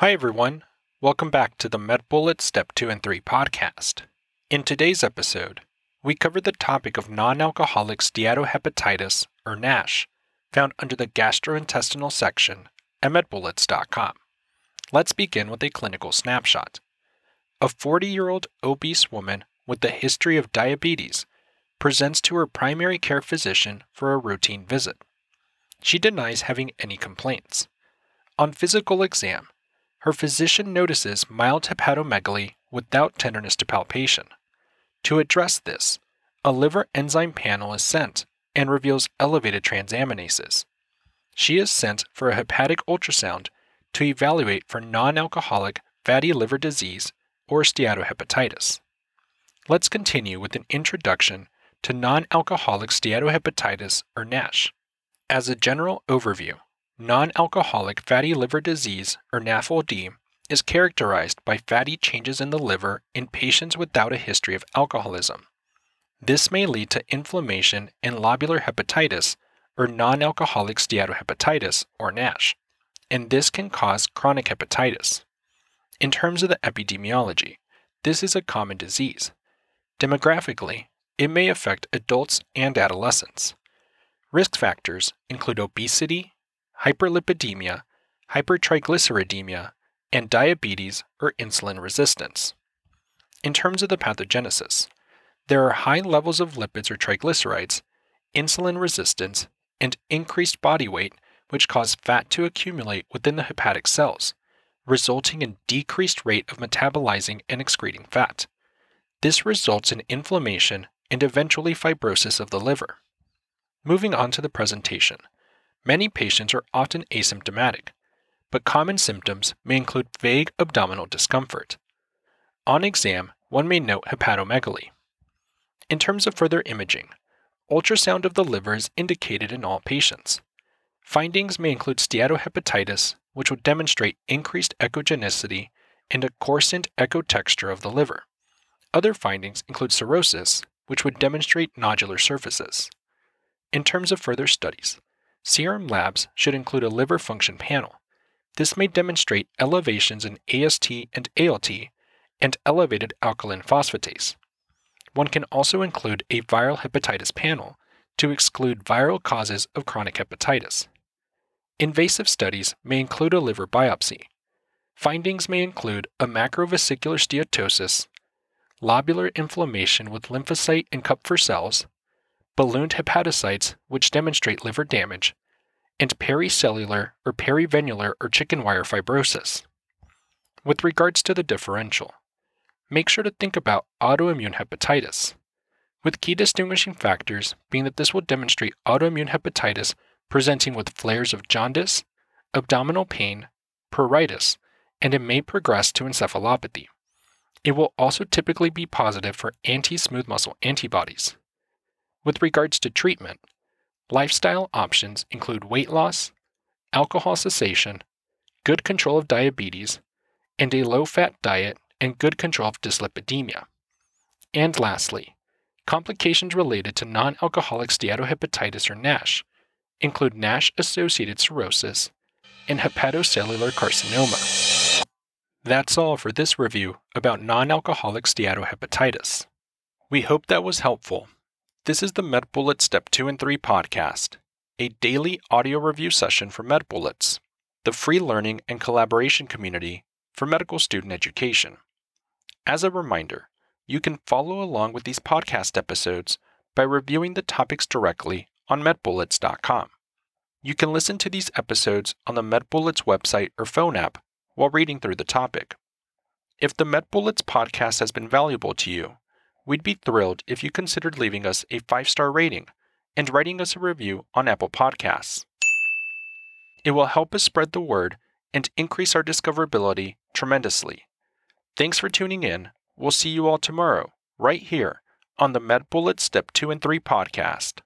Hi, everyone. Welcome back to the MedBullets Step 2 and 3 podcast. In today's episode, we cover the topic of non alcoholic steatohepatitis, or NASH, found under the gastrointestinal section at medbullets.com. Let's begin with a clinical snapshot. A 40 year old obese woman with a history of diabetes presents to her primary care physician for a routine visit. She denies having any complaints. On physical exam, her physician notices mild hepatomegaly without tenderness to palpation. To address this, a liver enzyme panel is sent and reveals elevated transaminases. She is sent for a hepatic ultrasound to evaluate for non alcoholic fatty liver disease or steatohepatitis. Let's continue with an introduction to non alcoholic steatohepatitis or NASH. As a general overview, non alcoholic fatty liver disease or NAFLD is characterized by fatty changes in the liver in patients without a history of alcoholism. This may lead to inflammation and lobular hepatitis or non alcoholic steatohepatitis or NASH, and this can cause chronic hepatitis. In terms of the epidemiology, this is a common disease. Demographically, it may affect adults and adolescents. Risk factors include obesity, hyperlipidemia, hypertriglyceridemia, and diabetes or insulin resistance. In terms of the pathogenesis, there are high levels of lipids or triglycerides, insulin resistance, and increased body weight, which cause fat to accumulate within the hepatic cells, resulting in decreased rate of metabolizing and excreting fat. This results in inflammation and eventually fibrosis of the liver. Moving on to the presentation. Many patients are often asymptomatic, but common symptoms may include vague abdominal discomfort. On exam, one may note hepatomegaly. In terms of further imaging, ultrasound of the liver is indicated in all patients. Findings may include steatohepatitis, which would demonstrate increased echogenicity and a coarsened echo texture of the liver. Other findings include cirrhosis, which would demonstrate nodular surfaces. In terms of further studies, serum labs should include a liver function panel. This may demonstrate elevations in AST and ALT and elevated alkaline phosphatase. One can also include a viral hepatitis panel to exclude viral causes of chronic hepatitis. Invasive studies may include a liver biopsy. Findings may include a macrovesicular steatosis, lobular inflammation with lymphocyte and Kupffer cells, ballooned hepatocytes which demonstrate liver damage, and pericellular or perivenular or chicken wire fibrosis. With regards to the differential, make sure to think about autoimmune hepatitis, with key distinguishing factors being that this will demonstrate autoimmune hepatitis presenting with flares of jaundice, abdominal pain, pruritus, and it may progress to encephalopathy. It will also typically be positive for anti smooth muscle antibodies. With regards to treatment, lifestyle options include weight loss, alcohol cessation, good control of diabetes, and a low fat diet and good control of dyslipidemia. And lastly, complications related to non alcoholic steatohepatitis or NASH include NASH associated cirrhosis and hepatocellular carcinoma. That's all for this review about non alcoholic steatohepatitis. We hope that was helpful. This is the MedBullets Step 2 and 3 podcast, a daily audio review session for MedBullets, the free learning and collaboration community for medical student education. As a reminder, you can follow along with these podcast episodes by reviewing the topics directly on medbullets.com. You can listen to these episodes on the MedBullets website or phone app while reading through the topic. If the MedBullets podcast has been valuable to you, we'd be thrilled if you considered leaving us a five star rating and writing us a review on Apple Podcasts. It will help us spread the word and increase our discoverability tremendously. Thanks for tuning in. We'll see you all tomorrow, right here on the MedBullets Step 2 and 3 podcast.